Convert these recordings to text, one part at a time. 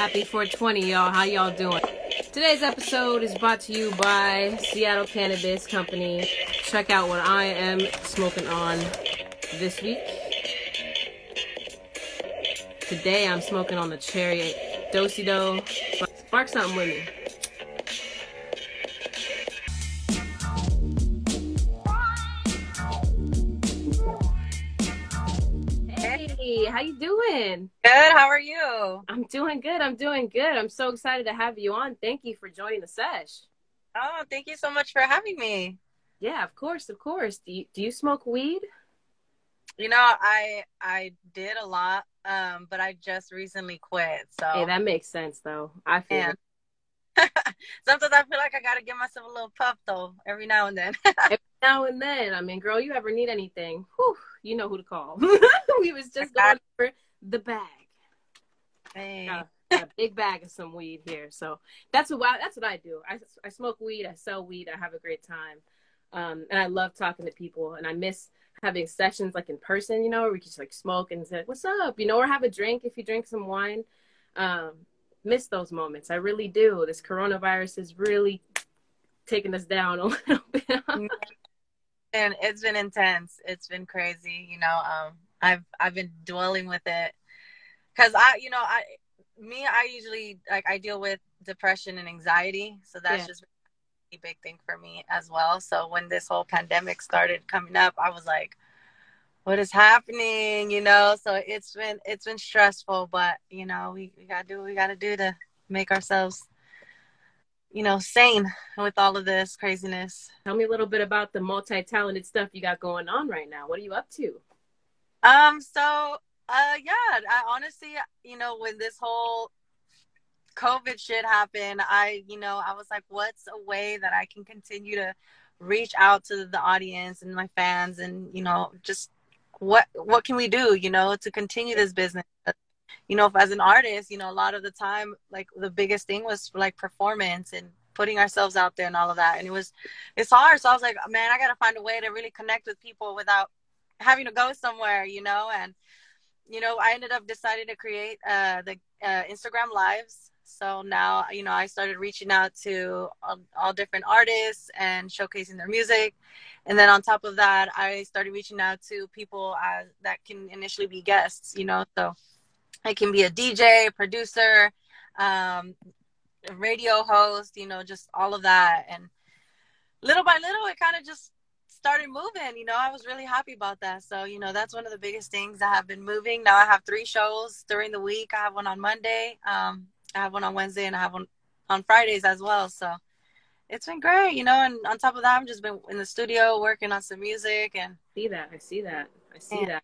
Happy 420, y'all. How y'all doing? Today's episode is brought to you by Seattle Cannabis Company. Check out what I am smoking on this week. Today I'm smoking on the cherry Dosido. Spark something with me. Good. How are you? I'm doing good. I'm doing good. I'm so excited to have you on. Thank you for joining the sesh. Oh, thank you so much for having me. Yeah, of course, of course. Do you do you smoke weed? You know, I I did a lot, um, but I just recently quit. So Hey, that makes sense though. I feel Yeah. sometimes I feel like I gotta give myself a little puff though, every now and then. every now and then. I mean, girl, you ever need anything? Whew, you know who to call. we was just going for the bag. Hey. Got a, got a big bag of some weed here. So that's what I, that's what I do. I, I smoke weed. I sell weed. I have a great time. Um, and I love talking to people. And I miss having sessions like in person, you know, where we just like smoke and say, "What's up?" You know, or have a drink if you drink some wine. Um, miss those moments. I really do. This coronavirus is really taking us down a little bit. and it's been intense. It's been crazy. You know, um, I've I've been dwelling with it because I, you know, I me I usually like I deal with depression and anxiety, so that's Yeah. just a big thing for me as well. So when this whole pandemic started coming up, I was like, what is happening? You know, so it's been it's been stressful, but you know, we, we gotta do what we gotta do to make ourselves, you know, sane with all of this craziness. Tell me a little bit about the multi-talented stuff you got going on right now. What are you up to? Um, so uh yeah, I honestly, you know, when this whole COVID shit happened, I, you know, I was like, what's a way that I can continue to reach out to the audience and my fans and, you know, just what what can we do, you know, to continue this business? You know, as an artist, you know, a lot of the time like the biggest thing was like performance and putting ourselves out there and all of that. And it was it's hard. So I was like, man, I gotta find a way to really connect with people without having to go somewhere, you know, and you know, I ended up deciding to create uh, the uh, Instagram lives. So now, you know, I started reaching out to all, all different artists and showcasing their music. And then on top of that, I started reaching out to people uh, that can initially be guests, you know, so it can be a DJ, producer, um, radio host, you know, just all of that. And little by little, it kind of just started moving. You know, I was really happy about that. So, you know, that's one of the biggest things that have been moving. Now I have three shows during the week. I have one on Monday, um, I have one on Wednesday, and I have one on Fridays as well. So it's been great, you know. And on top of that, I've just been in the studio working on some music, and See that? I see that. I see that.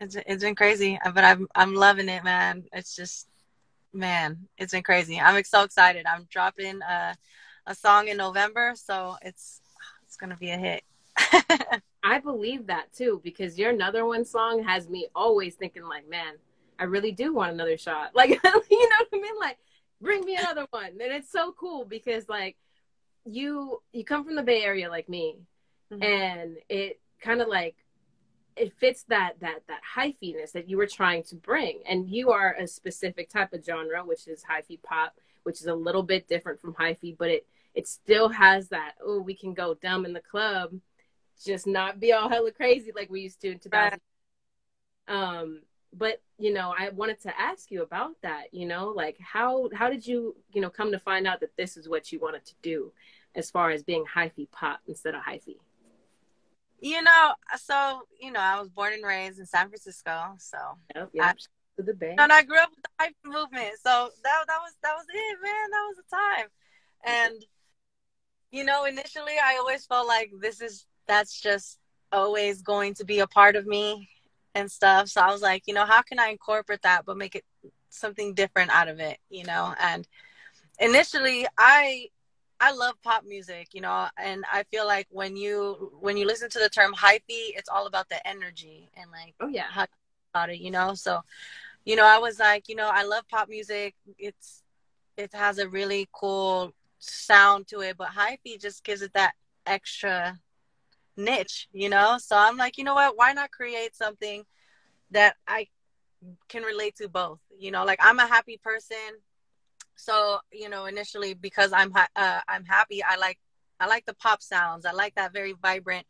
it's it's been crazy. But I'm I'm loving it, man. It's just, man, it's been crazy. I'm so excited. I'm dropping a a song in November, so it's it's gonna be a hit. I believe that too because your another one song has me always thinking like, man, I really do want another shot. Like, you know what I mean? Like, bring me another one. And it's so cool because like you you come from the Bay Area like me, Mhm. and it kind of like it fits that that that hyphiness that you were trying to bring. And you are a specific type of genre, which is hyphy pop, which is a little bit different from hyphy, but it it still has that oh we can go dumb in the club just not be all hella crazy like we used to in 2000 um but you know i wanted to ask you about that you know like how how did you you know come to find out that this is what you wanted to do as far as being hyphy pop instead of hyphy You know, so you know, I was born and raised in San Francisco, so yep, yep. to the bay and I grew up with the hyphy movement. So that that was that was it, man. That was the time. And you know, initially I always felt like this is that's just always going to be a part of me and stuff. So I was like, you know, how can I incorporate that but make it something different out of it, you know? And initially I I love pop music, you know, and I feel like when you when you listen to the term hyphy, it's all about the energy and like oh yeah how about it, you know. So, you know, I was like, you know, I love pop music. It's it has a really cool sound to it, but hyphy just gives it that extra niche, you know. So I'm like, you know what? Why not create something that I can relate to both. You know, like I'm a happy person, so you know, initially because I'm ha- uh, I'm happy, I like I like the pop sounds. I like that very vibrant,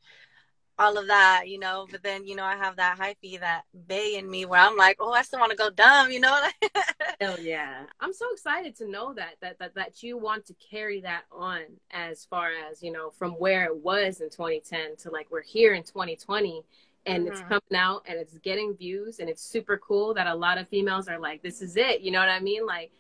all of that, you know. But then, you know, I have that hyphy, that bay in me where I'm like, oh, I still want to go dumb, you know. Hell yeah! I'm so excited to know that that that that you want to carry that on as far as you know from where it was in 2010 to like we're here in 2020 and mm-hmm. it's coming out and it's getting views and it's super cool that a lot of females are like this is it you know what i mean like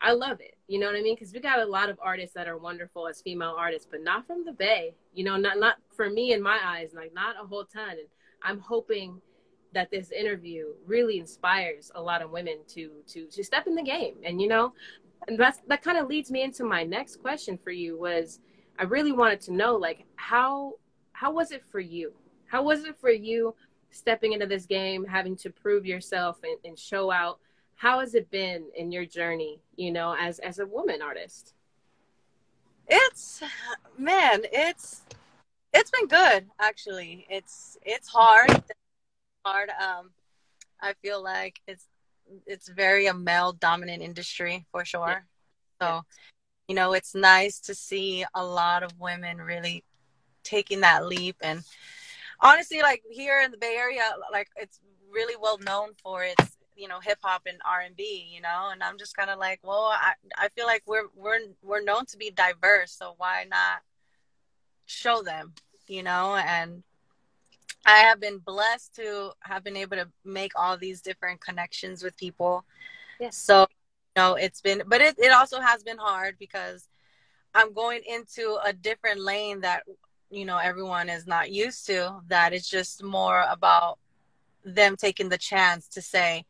i love it. You know what i mean? Because we got a lot of artists that are wonderful as female artists but not from the bay. You know not not for me in my eyes like not a whole ton. And i'm hoping that this interview really inspires a lot of women to to to step in the game and you know and that's that kind of leads me into my next question for you was i really wanted to know like how how was it for you? How was it for you stepping into this game, having to prove yourself and, and show out? How has it been in your journey, you know, as as a woman artist? It's man, it's it's been good actually. It's it's hard. It's hard. Um I feel like it's it's very a male dominant industry for sure. So, you know, it's nice to see a lot of women really taking that leap and honestly, like here in the Bay Area, like it's really well known for its you know hip hop and R and B, you know, and I'm just kind of like, well, I I feel like we're we're we're known to be diverse, so why not show them, you know, and I have been blessed to have been able to make all these different connections with people. Yes. So, you know, it's been, but it, it also has been hard because I'm going into a different lane that you know everyone is not used to that it's just more about them taking the chance to say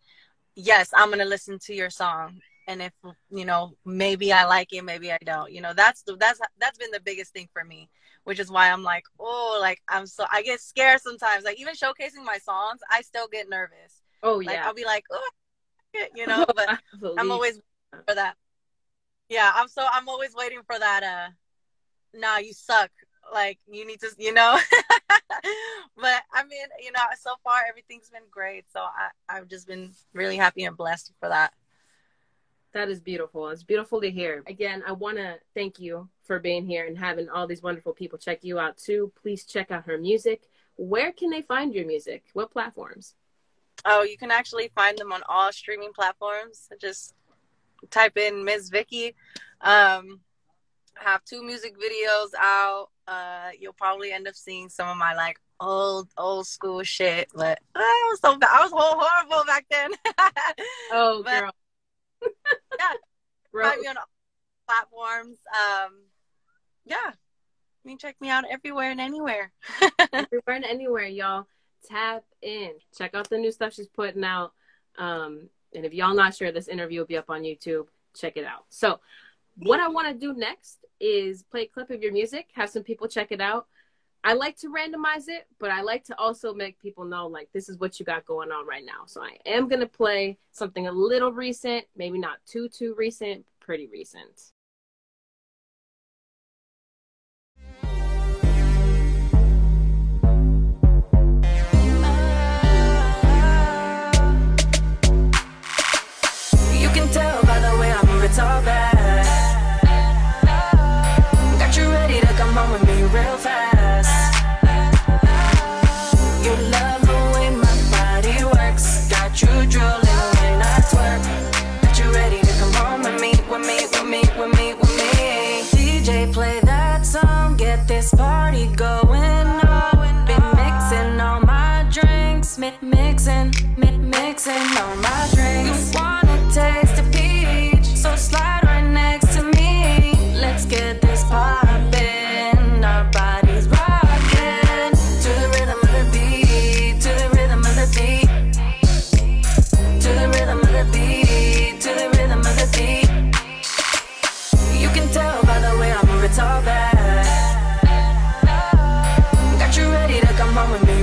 yes i'm going to listen to your song. And if you know maybe i like it maybe i don't. You know that's the, that's that's been the biggest thing for me which is why i'm like oh like i'm so i get scared sometimes. Like even showcasing my songs i still get nervous. Oh yeah. Like, i'll be like oh you know but i'm always for that. Yeah i'm so i'm always waiting for that uh nah you suck like you need to you know? But i mean you know so far everything's been great so i i've just been really happy and blessed for that. That is beautiful. It's beautiful to hear. Again i want to thank you for being here and having all these wonderful people check you out too. Please check out her music. Where can they find your music? What platforms? Oh you can actually find them on all streaming platforms. Just type in ms vicky. Um have two music videos out uh, you'll probably end up seeing some of my like old old school shit. But uh, I was so bad. I was whole horrible back then. oh, but, girl. yeah, find me on platforms. Um, yeah, You mean, check me out everywhere and anywhere. everywhere and anywhere, y'all. Tap in. Check out the new stuff she's putting out. Um, and if y'all not sure, this interview will be up on YouTube. Check it out. So, what I want to do next is play a clip of your music, have some people check it out. I like to randomize it, but I like to also make people know like this is what you got going on right now. So I am to play something a little recent, maybe not too too recent, pretty recent.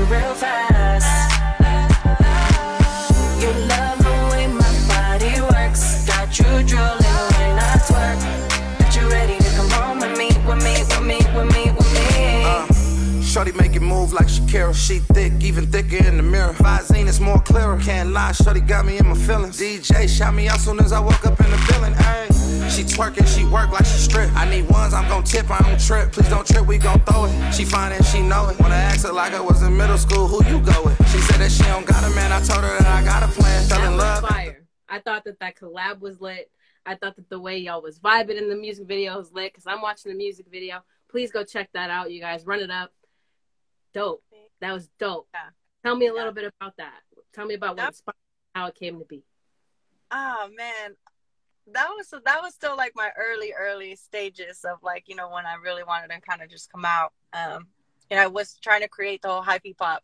real fast. You love the way my body works. Got you drooling when I twerk. But you ready to come home with me, with me, with me, with me, with me. Uh, shorty make it move like Shakira. She thick, even thicker in the mirror. Visine is more clearer. Can't lie, Shorty got me in my feelings. DJ shot me out soon as I woke up in the building. Ayy. She twerking, she work like she strip. I need ones, I'm gon' tip, I don't trip. Please don't trip, we gon' throw it. She fine and she know it. Wanna ask her like I was in middle school, who you go with? She said that she don't got a man. I told her that I got a plan. Fell in love. Fire. I thought that that collab was lit. I thought that the way y'all was vibing in the music video was lit because I'm watching the music video. Please go check that out, you guys. Run it up. Dope. That was dope. Yeah. Tell me a little bit about that. Tell me about what inspired how it came to be. Oh man, that was that was still like my early early stages of like you know when I really wanted to kind of just come out. Um, and I was trying to create the whole hyphy pop.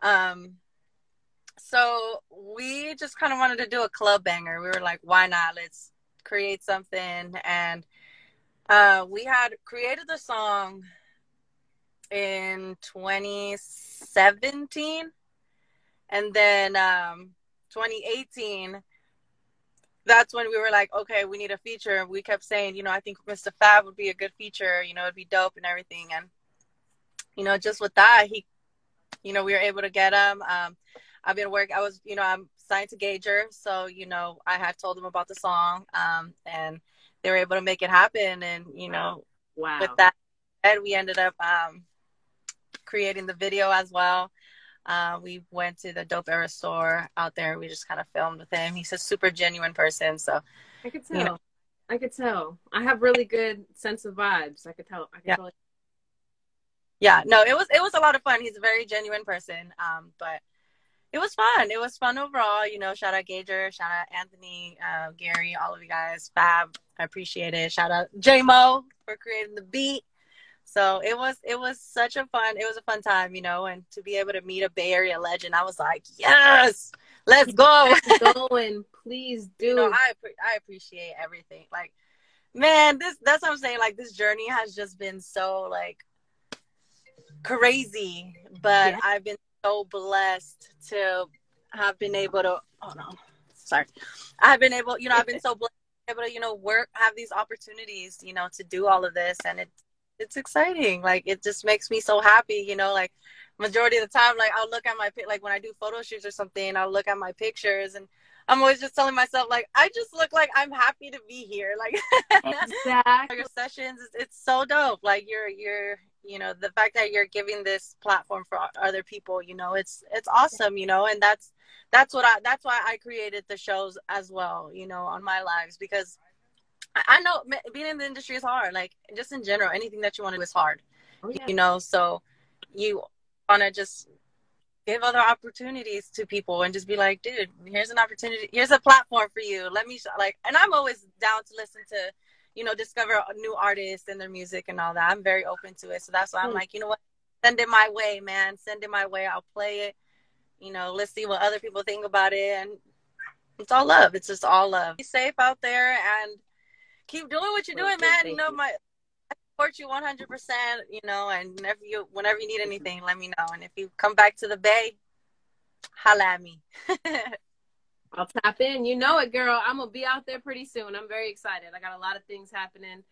Um, so we just kind of wanted to do a club banger. We were like, why not? Let's create something. And uh, we had created the song in 2017. And then um, 2018, that's when we were like, okay, we need a feature. We kept saying, you know, I think Mr. Fab would be a good feature, you know, it'd be dope and everything. And, you know, just with that, he, you know, we were able to get him. Um, I've been work. I was, you know, I'm signed to Gager, so you know, I had told them about the song, um, and they were able to make it happen. And you know, Wow. with that, we ended up um, creating the video as well. Uh, we went to the Dope Era store out there. We just kind of filmed with him. He's a super genuine person, so I could tell. you know. I could tell. I have really good sense of vibes. I could tell. I could Yeah. tell. yeah, no, it was it was a lot of fun. He's a very genuine person, um, but it was fun. It was fun overall. You know, shout out Gager, shout out Anthony, uh, Gary, all of you guys, Fab. I appreciate it. Shout out J Mo for creating the beat. So it was it was such a fun it was a fun time, you know, and to be able to meet a Bay Area legend, I was like, yes, let's go. Going, please do. you know, I I appreciate everything. Like, man, this that's what I'm saying. Like, this journey has just been so like crazy, but Yeah. I've been so blessed to have been able to. Oh no, sorry. I've been able, you know, I've been so blessed able to, you know, work, have these opportunities, you know, to do all of this, and it's it's exciting. Like, it just makes me so happy, you know, like. Majority of the time, like I'll look at my like when I do photo shoots or something, I'll look at my pictures and I'm always just telling myself like I just look like I'm happy to be here. Like exactly. your sessions, it's, it's so dope. Like you're you're you know the fact that you're giving this platform for other people, you know, it's it's awesome, you know, and that's that's what I that's why I created the shows as well, you know, on my lives because I, know being in the industry is hard. Like just in general, anything that you want to do is hard, Oh, yeah. you know. So you want to just give other opportunities to people and just be like, dude, here's an opportunity, here's a platform for you. Let me like, and I'm always down to listen to, you know, discover new artists and their music and all that. I'm very open to it, so that's why I'm Hmm. like, you know what, send it my way, man. Send it my way. I'll play it. You know, let's see what other people think about it, and it's all love. It's just all love. Be safe out there and keep doing what you're doing, man. You know, my I support you 100. percent You know, and whenever you whenever you need anything, let me know. And if you come back to the Bay, holla at me. I'll tap in. You know it, girl. I'm gonna be out there pretty soon. I'm very excited. I got a lot of things happening.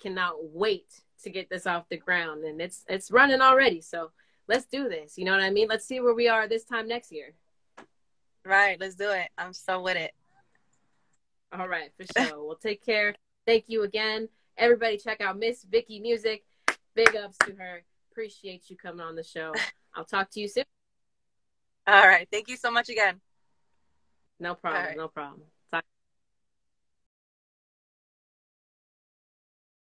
Cannot wait to get this off the ground, and it's it's running already. So let's do this. You know what I mean? Let's see where we are this time next year. right, let's do it. I'm so with it. All right, for sure. well, take care. Thank you again, everybody. Check out Miss Vicky Music. Big ups to her. Appreciate you coming on the show. I'll talk to you soon. All right, thank you so much again. No problem. Right. No problem.